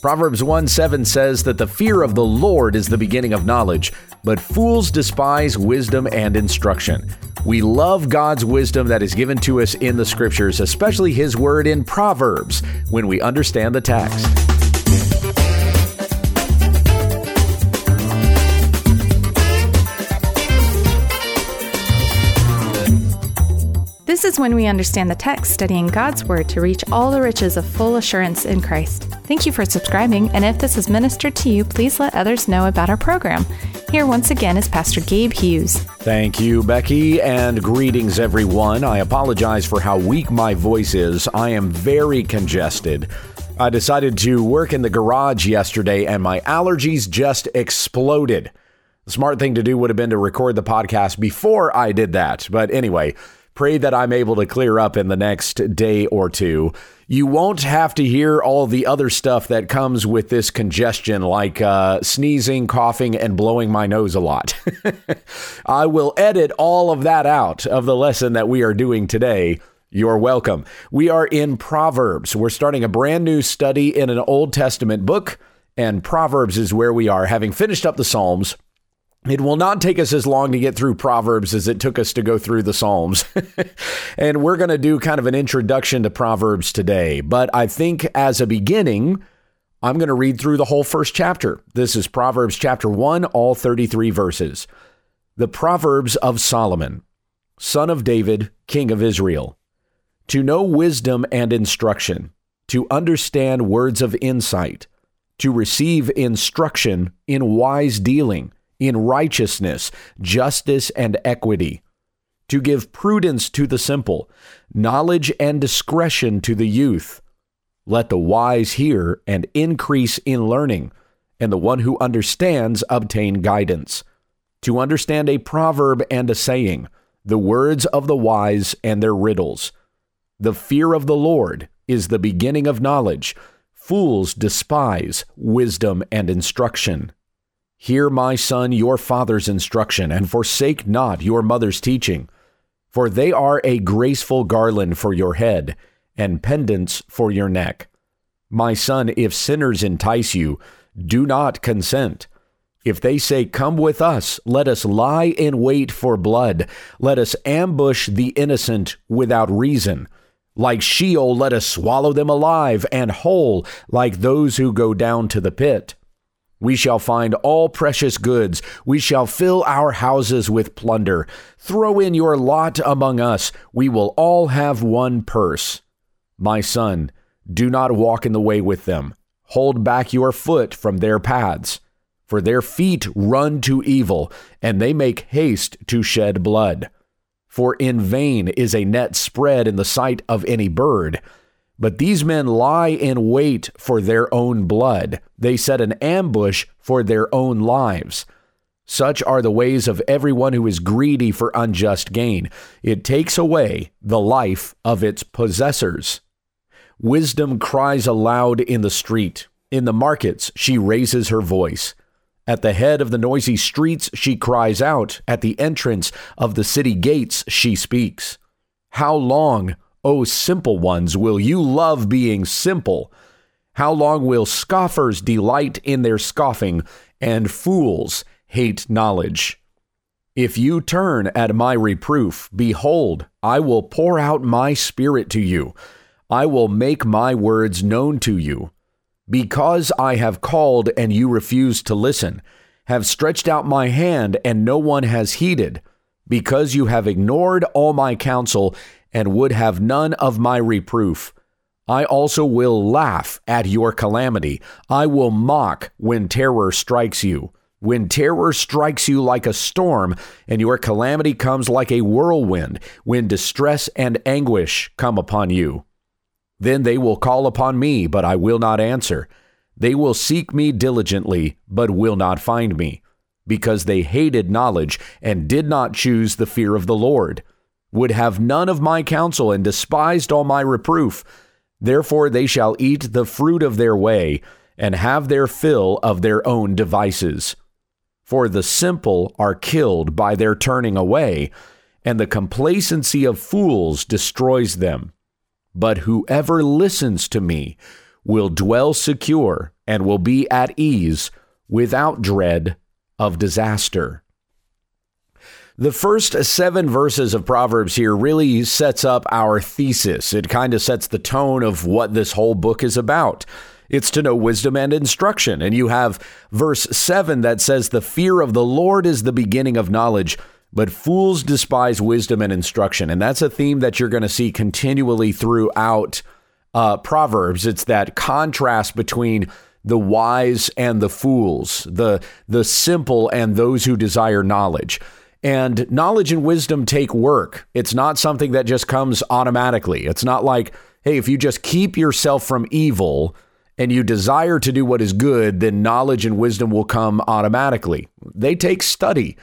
Proverbs 1 7 says that the fear of the Lord is the beginning of knowledge, but fools despise wisdom and instruction. We love God's wisdom that is given to us in the scriptures, especially His word in Proverbs, when we understand the text. When we understand the text, studying God's Word to reach all the riches of full assurance in Christ. Thank you for subscribing, and if this has ministered to you, please let others know about our program. Here once again is Pastor Gabe Hughes. Thank you, Becky, and greetings, everyone. I apologize for how weak my voice is. I am very congested. I decided to work in the garage yesterday, and my allergies just exploded. The smart thing to do would have been to record the podcast before I did that. But anyway, Pray that I'm able to clear up in the next day or two. You won't have to hear all the other stuff that comes with this congestion, like uh, sneezing, coughing, and blowing my nose a lot. I will edit all of that out of the lesson that we are doing today. You're welcome. We are in Proverbs. We're starting a brand new study in an Old Testament book, and Proverbs is where we are, having finished up the Psalms. It will not take us as long to get through Proverbs as it took us to go through the Psalms. and we're going to do kind of an introduction to Proverbs today. But I think as a beginning, I'm going to read through the whole first chapter. This is Proverbs chapter 1, all 33 verses. The Proverbs of Solomon, son of David, king of Israel. To know wisdom and instruction, to understand words of insight, to receive instruction in wise dealing in righteousness, justice, and equity, to give prudence to the simple, knowledge and discretion to the youth. Let the wise hear and increase in learning, and the one who understands obtain guidance. To understand a proverb and a saying, the words of the wise and their riddles. The fear of the Lord is the beginning of knowledge. Fools despise wisdom and instruction. Hear, my son, your father's instruction, and forsake not your mother's teaching. For they are a graceful garland for your head, and pendants for your neck. My son, if sinners entice you, do not consent. If they say, Come with us, let us lie in wait for blood, let us ambush the innocent without reason. Like Sheol, let us swallow them alive, and whole, like those who go down to the pit. We shall find all precious goods. We shall fill our houses with plunder. Throw in your lot among us. We will all have one purse. My son, do not walk in the way with them. Hold back your foot from their paths. For their feet run to evil, and they make haste to shed blood. For in vain is a net spread in the sight of any bird but these men lie in wait for their own blood. They set an ambush for their own lives. Such are the ways of everyone who is greedy for unjust gain. It takes away the life of its possessors. Wisdom cries aloud in the street. In the markets, she raises her voice. At the head of the noisy streets, she cries out. At the entrance of the city gates, she speaks. How long, O simple ones, will you love being simple? How long will scoffers delight in their scoffing, and fools hate knowledge? If you turn at my reproof, behold, I will pour out my spirit to you. I will make my words known to you. Because I have called and you refuse to listen, have stretched out my hand and no one has heeded, because you have ignored all my counsel and would have none of my reproof. I also will laugh at your calamity. I will mock when terror strikes you. When terror strikes you like a storm, and your calamity comes like a whirlwind, when distress and anguish come upon you. Then they will call upon me, but I will not answer. They will seek me diligently, but will not find me, because they hated knowledge and did not choose the fear of the Lord would have none of my counsel and despised all my reproof. Therefore they shall eat the fruit of their way and have their fill of their own devices. For the simple are killed by their turning away, and the complacency of fools destroys them. But whoever listens to me will dwell secure, and will be at ease without dread of disaster. The first seven verses of Proverbs here really sets up our thesis. It kind of sets the tone of what this whole book is about. It's to know wisdom and instruction. And you have verse 7 that says, The fear of the Lord is the beginning of knowledge, but fools despise wisdom and instruction. And that's a theme that you're going to see continually throughout uh, Proverbs. It's that contrast between the wise and the fools, the, the simple and those who desire knowledge. And knowledge and wisdom take work. It's not something that just comes automatically. It's not like, hey, if you just keep yourself from evil, and you desire to do what is good, then knowledge and wisdom will come automatically. They take study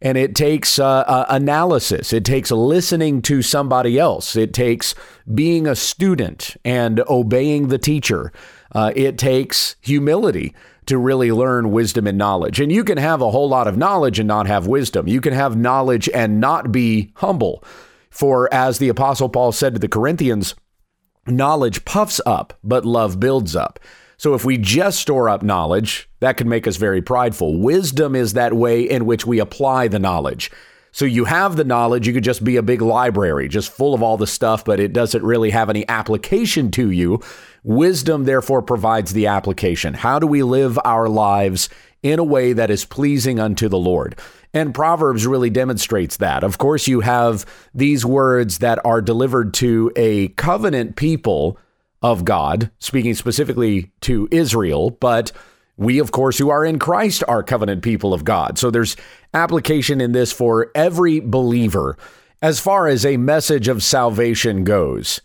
and it takes uh, uh, analysis. It takes listening to somebody else. It takes being a student and obeying the teacher. Uh, it takes humility to really learn wisdom and knowledge. And you can have a whole lot of knowledge and not have wisdom. You can have knowledge and not be humble. For as the Apostle Paul said to the Corinthians, knowledge puffs up, but love builds up. So if we just store up knowledge, that can make us very prideful. Wisdom is that way in which we apply the knowledge. So you have the knowledge, you could just be a big library, just full of all the stuff, but it doesn't really have any application to you. Wisdom, therefore, provides the application. How do we live our lives in a way that is pleasing unto the Lord? And Proverbs really demonstrates that. Of course, you have these words that are delivered to a covenant people of God, speaking specifically to Israel, but we, of course, who are in Christ are covenant people of God. So there's application in this for every believer as far as a message of salvation goes.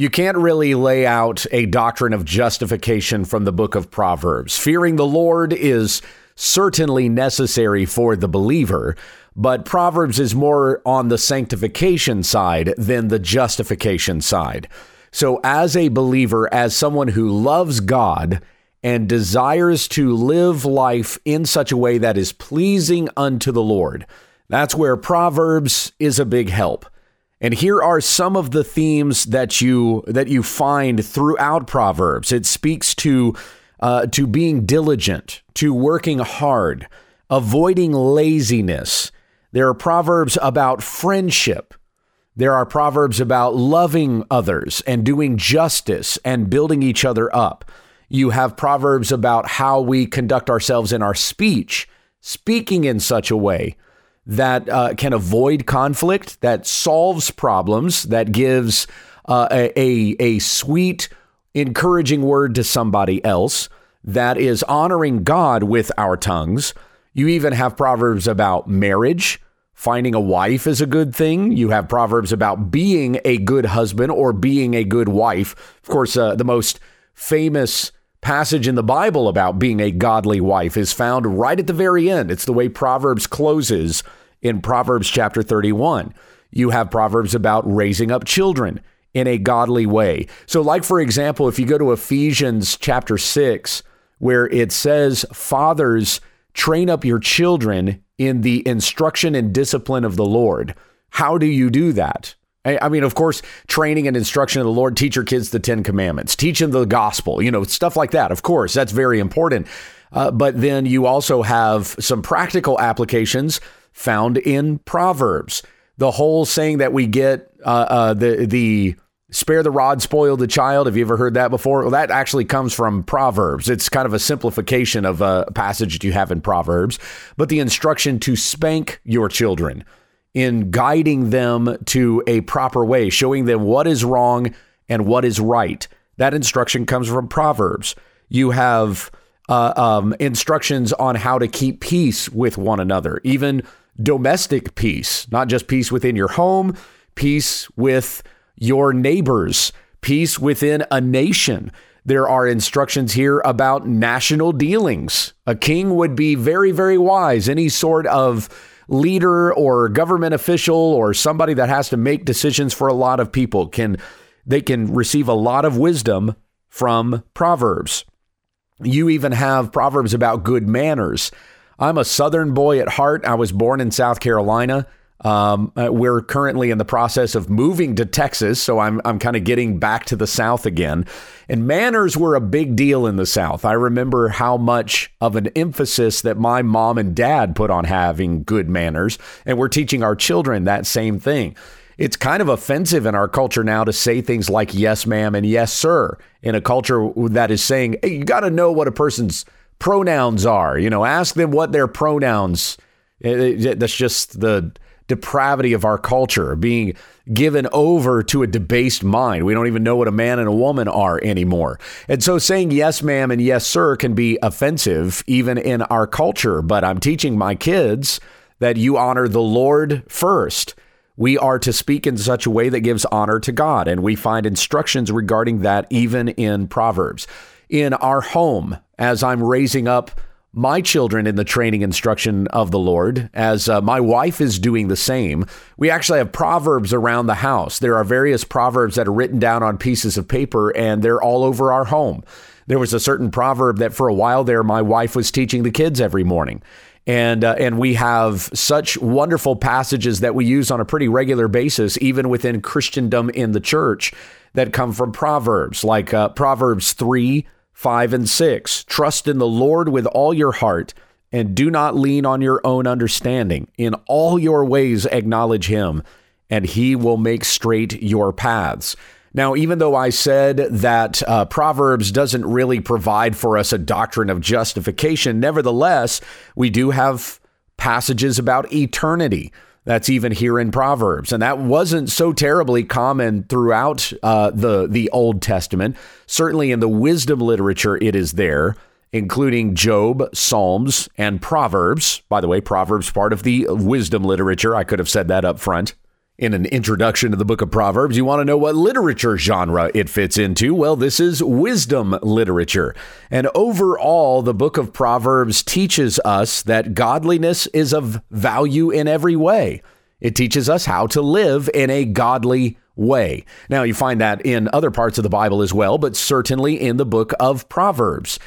You can't really lay out a doctrine of justification from the book of Proverbs. Fearing the Lord is certainly necessary for the believer, but Proverbs is more on the sanctification side than the justification side. So, as a believer, as someone who loves God and desires to live life in such a way that is pleasing unto the Lord, that's where Proverbs is a big help. And here are some of the themes that you that you find throughout Proverbs. It speaks to uh, to being diligent, to working hard, avoiding laziness. There are proverbs about friendship. There are proverbs about loving others and doing justice and building each other up. You have proverbs about how we conduct ourselves in our speech, speaking in such a way that uh, can avoid conflict, that solves problems, that gives uh, a, a, a sweet, encouraging word to somebody else that is honoring God with our tongues. You even have proverbs about marriage. Finding a wife is a good thing. You have proverbs about being a good husband or being a good wife. Of course, uh, the most famous passage in the Bible about being a godly wife is found right at the very end. It's the way Proverbs closes in Proverbs chapter 31. You have proverbs about raising up children in a godly way. So, like, for example, if you go to Ephesians chapter 6, where it says, Fathers, train up your children in the instruction and discipline of the Lord. How do you do that? I mean, of course, training and instruction of the Lord, teach your kids the Ten Commandments, teach them the gospel, you know, stuff like that. Of course, that's very important. Uh, but then you also have some practical applications found in Proverbs. The whole saying that we get uh, uh, the the spare the rod, spoil the child. Have you ever heard that before? Well, that actually comes from Proverbs. It's kind of a simplification of a passage that you have in Proverbs, but the instruction to spank your children in guiding them to a proper way, showing them what is wrong and what is right. That instruction comes from Proverbs. You have uh, um, instructions on how to keep peace with one another, even domestic peace, not just peace within your home, peace with your neighbors, peace within a nation. There are instructions here about national dealings. A king would be very, very wise. Any sort of leader or government official or somebody that has to make decisions for a lot of people can they can receive a lot of wisdom from proverbs. You even have proverbs about good manners. I'm a southern boy at heart. I was born in South Carolina. Um, uh, we're currently in the process of moving to Texas, so I'm I'm kind of getting back to the South again. And manners were a big deal in the South. I remember how much of an emphasis that my mom and dad put on having good manners, and we're teaching our children that same thing. It's kind of offensive in our culture now to say things like yes, ma'am, and yes, sir, in a culture that is saying, hey, you got to know what a person's pronouns are. You know, ask them what their pronouns. Eh, eh, eh, that's just the depravity of our culture, being given over to a debased mind. We don't even know what a man and a woman are anymore. And so saying yes, ma'am, and yes, sir can be offensive even in our culture. But I'm teaching my kids that you honor the Lord first. We are to speak in such a way that gives honor to God. And we find instructions regarding that even in Proverbs. In our home, as I'm raising up my children in the training instruction of the Lord, as uh, my wife is doing the same. We actually have proverbs around the house. There are various proverbs that are written down on pieces of paper, and they're all over our home. There was a certain proverb that for a while there, my wife was teaching the kids every morning. And, uh, and we have such wonderful passages that we use on a pretty regular basis, even within Christendom in the church, that come from Proverbs, like uh, Proverbs 3 5 and 6. Trust in the Lord with all your heart and do not lean on your own understanding. In all your ways, acknowledge him, and he will make straight your paths. Now, even though I said that uh, Proverbs doesn't really provide for us a doctrine of justification, nevertheless, we do have passages about eternity. That's even here in Proverbs, and that wasn't so terribly common throughout uh, the the Old Testament. Certainly in the wisdom literature, it is there, including Job, Psalms, and Proverbs. By the way, Proverbs part of the wisdom literature. I could have said that up front in an introduction to the book of Proverbs, you want to know what literature genre it fits into? Well, this is wisdom literature. And overall, the book of Proverbs teaches us that godliness is of value in every way. It teaches us how to live in a godly way. Now, you find that in other parts of the Bible as well, but certainly in the book of Proverbs.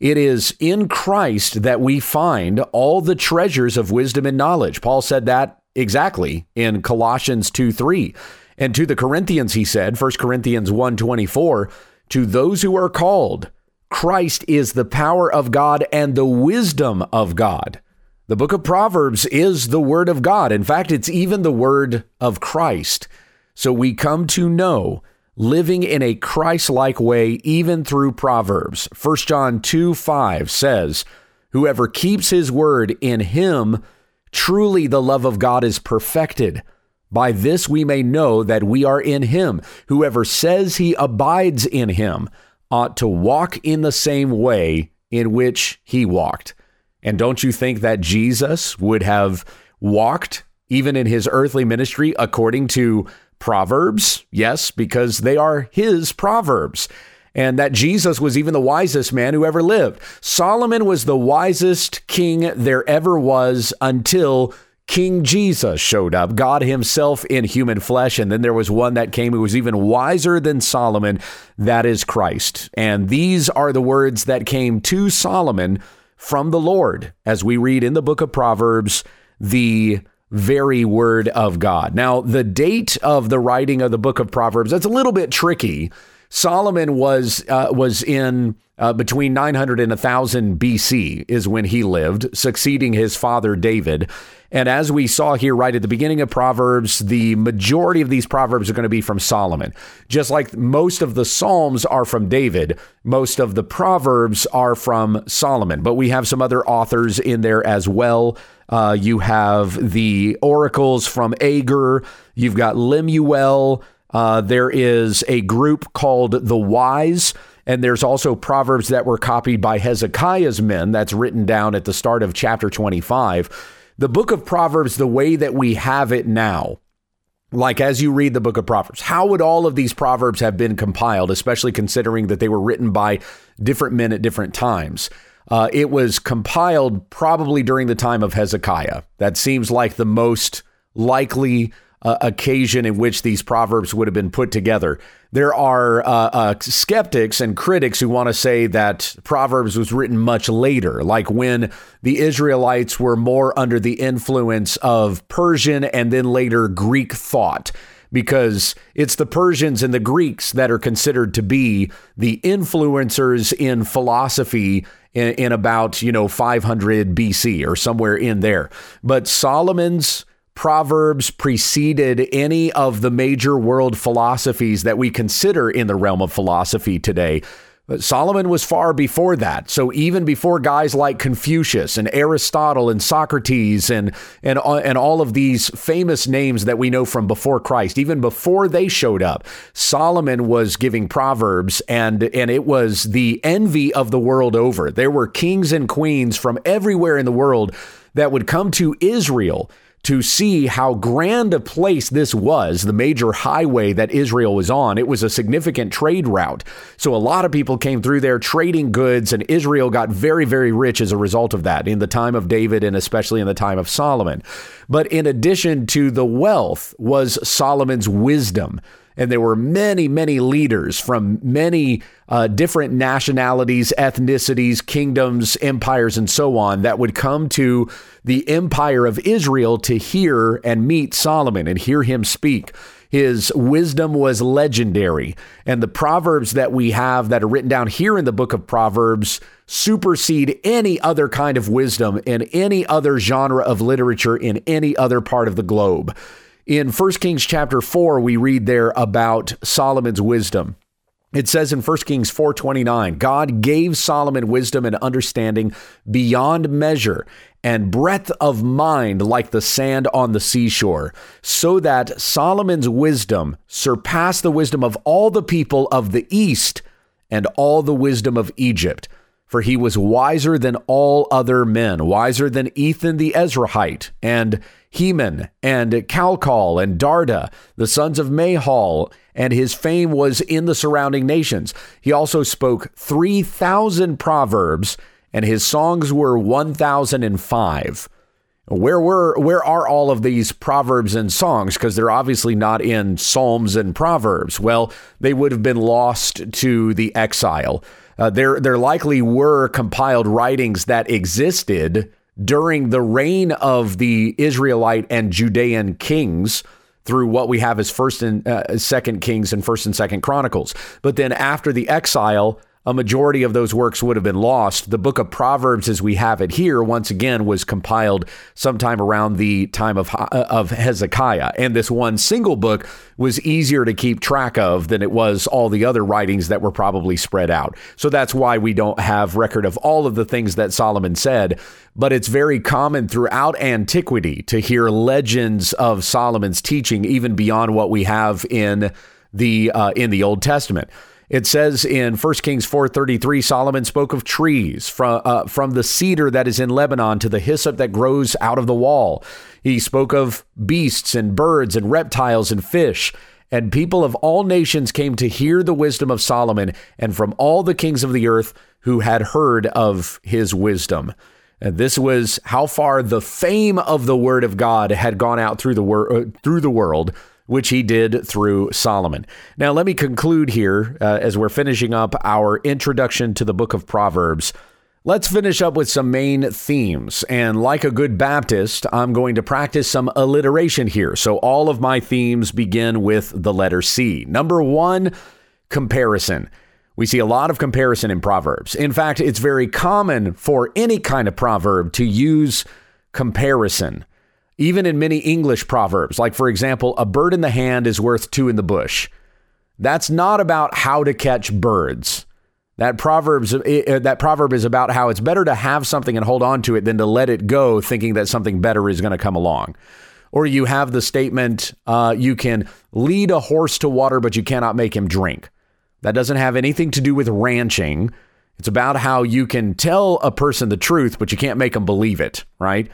It is in Christ that we find all the treasures of wisdom and knowledge. Paul said that exactly in Colossians 2 3. And to the Corinthians, he said, 1 Corinthians 1 24, to those who are called, Christ is the power of God and the wisdom of God. The book of Proverbs is the word of God. In fact, it's even the word of Christ. So we come to know living in a Christ like way, even through Proverbs. 1 John 2 5 says, Whoever keeps his word in him, Truly, the love of God is perfected. By this we may know that we are in him. Whoever says he abides in him ought to walk in the same way in which he walked. And don't you think that Jesus would have walked, even in his earthly ministry, according to Proverbs? Yes, because they are his Proverbs and that Jesus was even the wisest man who ever lived. Solomon was the wisest king there ever was until King Jesus showed up, God himself in human flesh. And then there was one that came who was even wiser than Solomon. That is Christ. And these are the words that came to Solomon from the Lord, as we read in the book of Proverbs, the very word of God. Now, the date of the writing of the book of Proverbs, that's a little bit tricky Solomon was uh, was in uh, between 900 and 1000 BC is when he lived, succeeding his father David. And as we saw here right at the beginning of Proverbs, the majority of these proverbs are going to be from Solomon. Just like most of the Psalms are from David, most of the proverbs are from Solomon. But we have some other authors in there as well. Uh, you have the oracles from Agur. You've got Lemuel. Uh, there is a group called the Wise, and there's also Proverbs that were copied by Hezekiah's men that's written down at the start of chapter 25. The book of Proverbs, the way that we have it now, like as you read the book of Proverbs, how would all of these Proverbs have been compiled, especially considering that they were written by different men at different times? Uh, it was compiled probably during the time of Hezekiah. That seems like the most likely uh, occasion in which these proverbs would have been put together. There are uh, uh, skeptics and critics who want to say that Proverbs was written much later, like when the Israelites were more under the influence of Persian and then later Greek thought because it's the Persians and the Greeks that are considered to be the influencers in philosophy in, in, about, you know, 500 BC or somewhere in there. But Solomon's Proverbs preceded any of the major world philosophies that we consider in the realm of philosophy today. Solomon was far before that. So even before guys like Confucius and Aristotle and Socrates and and uh, and all of these famous names that we know from before Christ, even before they showed up, Solomon was giving proverbs and and it was the envy of the world over. There were kings and queens from everywhere in the world that would come to Israel to see how grand a place this was, the major highway that Israel was on. It was a significant trade route. So a lot of people came through there trading goods, and Israel got very, very rich as a result of that in the time of David and especially in the time of Solomon. But in addition to the wealth was Solomon's wisdom and there were many, many leaders from many uh, different nationalities, ethnicities, kingdoms, empires, and so on that would come to the empire of Israel to hear and meet Solomon and hear him speak. His wisdom was legendary. And the proverbs that we have that are written down here in the book of Proverbs supersede any other kind of wisdom in any other genre of literature in any other part of the globe. In 1 Kings chapter 4, we read there about Solomon's wisdom. It says in 1 Kings 4:29, God gave Solomon wisdom and understanding beyond measure and breadth of mind like the sand on the seashore, so that Solomon's wisdom surpassed the wisdom of all the people of the east and all the wisdom of Egypt. For he was wiser than all other men, wiser than Ethan the Ezrahite, and Heman, and Calcol, and Darda, the sons of Mahol, and his fame was in the surrounding nations. He also spoke 3,000 proverbs, and his songs were 1,005. Where were where are all of these proverbs and songs because they're obviously not in psalms and proverbs well they would have been lost to the exile uh, there there likely were compiled writings that existed during the reign of the Israelite and Judean kings through what we have as first and uh, second kings and first and second chronicles. But then after the exile a majority of those works would have been lost. The book of Proverbs, as we have it here, once again was compiled sometime around the time of, uh, of Hezekiah. And this one single book was easier to keep track of than it was all the other writings that were probably spread out. So that's why we don't have record of all of the things that Solomon said. But it's very common throughout antiquity to hear legends of Solomon's teaching, even beyond what we have in the uh, in the Old Testament. It says in 1 Kings 4:33 Solomon spoke of trees from uh, from the cedar that is in Lebanon to the hyssop that grows out of the wall. He spoke of beasts and birds and reptiles and fish. And people of all nations came to hear the wisdom of Solomon and from all the kings of the earth who had heard of his wisdom. And this was how far the fame of the word of God had gone out through the wor- uh, through the world which he did through Solomon. Now, let me conclude here uh, as we're finishing up our introduction to the book of Proverbs. Let's finish up with some main themes. And like a good Baptist, I'm going to practice some alliteration here. So all of my themes begin with the letter C. Number one, comparison. We see a lot of comparison in Proverbs. In fact, it's very common for any kind of proverb to use comparison even in many English proverbs, like for example, a bird in the hand is worth two in the bush. That's not about how to catch birds. That proverbs that proverb is about how it's better to have something and hold on to it than to let it go, thinking that something better is going to come along. Or you have the statement, uh, "You can lead a horse to water, but you cannot make him drink." That doesn't have anything to do with ranching. It's about how you can tell a person the truth, but you can't make them believe it, right?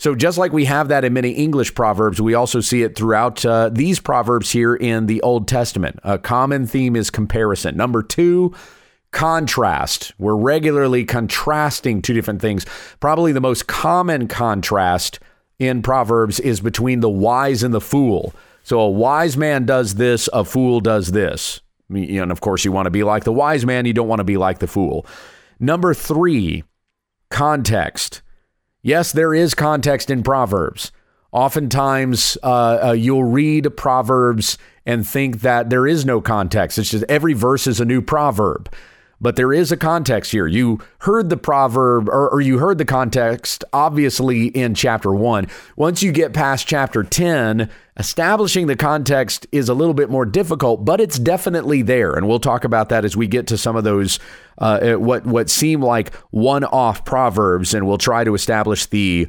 So, just like we have that in many English proverbs, we also see it throughout uh, these proverbs here in the Old Testament. A common theme is comparison. Number two, contrast. We're regularly contrasting two different things. Probably the most common contrast in Proverbs is between the wise and the fool. So a wise man does this, a fool does this. And of course, you want to be like the wise man, you don't want to be like the fool. Number three, context. Yes, there is context in Proverbs. Oftentimes, uh, uh, you'll read Proverbs and think that there is no context. It's just every verse is a new proverb. But there is a context here. You heard the proverb or, or, you heard the context, obviously, in chapter one. Once you get past chapter 10, establishing the context is a little bit more difficult, but it's definitely there. And we'll talk about that as we get to some of those, uh, what, what seem like one off proverbs, and we'll try to establish the,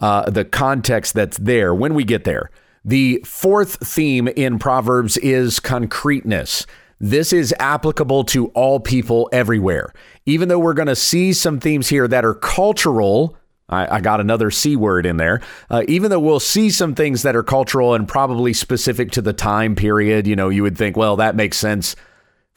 uh, the context that's there when we get there. The fourth theme in Proverbs is concreteness. This is applicable to all people everywhere. Even though we're going to see some themes here that are cultural, I, I got another C word in there. Uh, even though we'll see some things that are cultural and probably specific to the time period, you know, you would think, well, that makes sense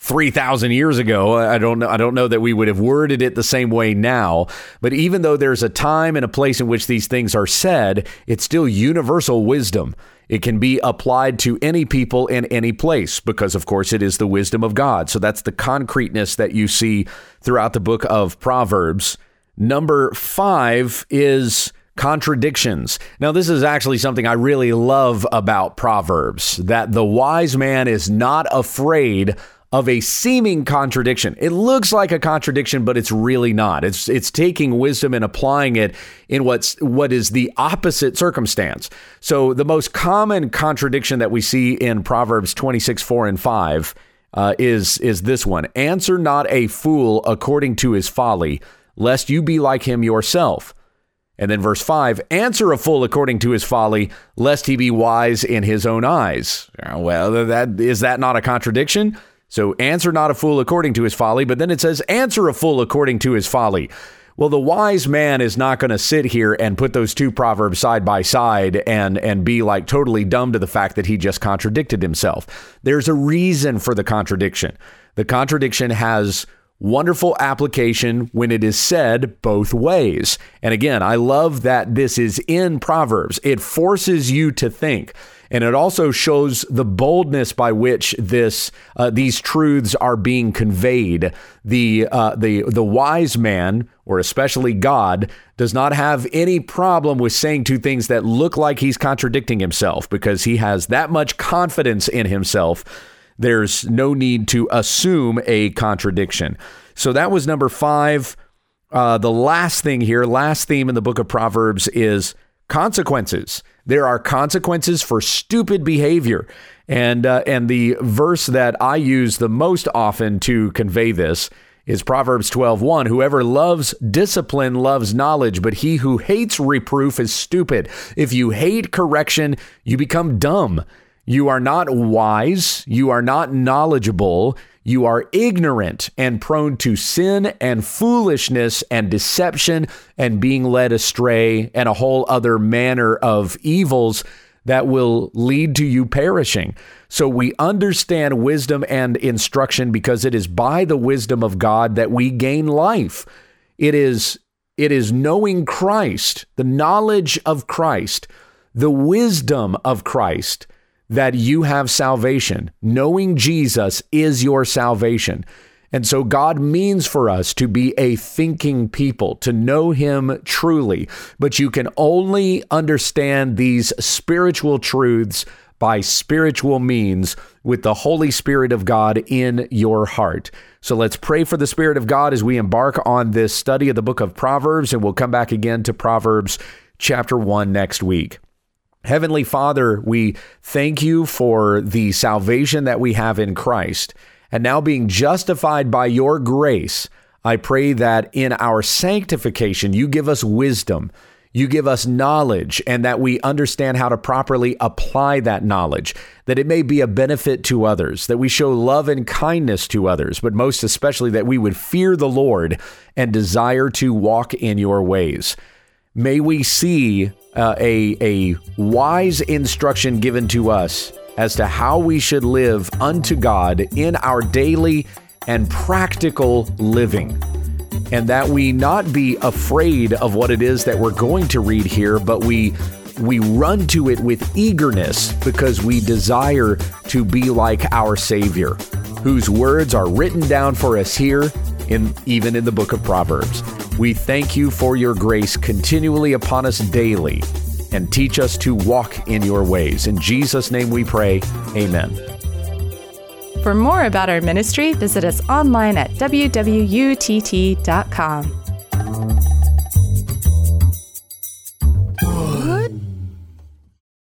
3000 years ago i don't know i don't know that we would have worded it the same way now but even though there's a time and a place in which these things are said it's still universal wisdom it can be applied to any people in any place because, of course, it is the wisdom of God. So that's the concreteness that you see throughout the book of Proverbs. Number five is contradictions. Now, this is actually something I really love about Proverbs that the wise man is not afraid of a seeming contradiction. It looks like a contradiction, but it's really not. It's it's taking wisdom and applying it in what's what is the opposite circumstance. So the most common contradiction that we see in Proverbs 26, 4 and 5 uh, is is this one. Answer not a fool according to his folly, lest you be like him yourself. And then verse 5 answer a fool according to his folly, lest he be wise in his own eyes. Well, that is that not a contradiction? So answer not a fool according to his folly, but then it says answer a fool according to his folly. Well, the wise man is not going to sit here and put those two proverbs side by side and and be like totally dumb to the fact that he just contradicted himself. There's a reason for the contradiction. The contradiction has wonderful application when it is said both ways. And again, I love that this is in Proverbs. It forces you to think. And it also shows the boldness by which this uh, these truths are being conveyed. The uh, the the wise man, or especially God, does not have any problem with saying two things that look like he's contradicting himself because he has that much confidence in himself. There's no need to assume a contradiction. So that was number five. Uh, the last thing here, last theme in the book of Proverbs is consequences. There are consequences for stupid behavior. And, uh, and the verse that I use the most often to convey this is Proverbs 12:1 Whoever loves discipline loves knowledge but he who hates reproof is stupid if you hate correction you become dumb you are not wise you are not knowledgeable you are ignorant and prone to sin and foolishness and deception and being led astray and a whole other manner of evils that will lead to you perishing. So we understand wisdom and instruction because it is by the wisdom of God that we gain life. It is it is knowing Christ, the knowledge of Christ, the wisdom of Christ that you have salvation. Knowing Jesus is your salvation. And so God means for us to be a thinking people, to know Him truly. But you can only understand these spiritual truths by spiritual means with the Holy Spirit of God in your heart. So let's pray for the Spirit of God as we embark on this study of the book of Proverbs, and we'll come back again to Proverbs chapter 1 next week. Heavenly Father, we thank you for the salvation that we have in Christ. And now being justified by your grace, I pray that in our sanctification, you give us wisdom, you give us knowledge, and that we understand how to properly apply that knowledge, that it may be a benefit to others, that we show love and kindness to others, but most especially that we would fear the Lord and desire to walk in your ways. May we see uh, a, a wise instruction given to us as to how we should live unto God in our daily and practical living. And that we not be afraid of what it is that we're going to read here, but we we run to it with eagerness because we desire to be like our Savior, whose words are written down for us here, in, even in the book of Proverbs. We thank you for your grace continually upon us daily and teach us to walk in your ways. In Jesus' name we pray. Amen. For more about our ministry, visit us online at wwutt.com.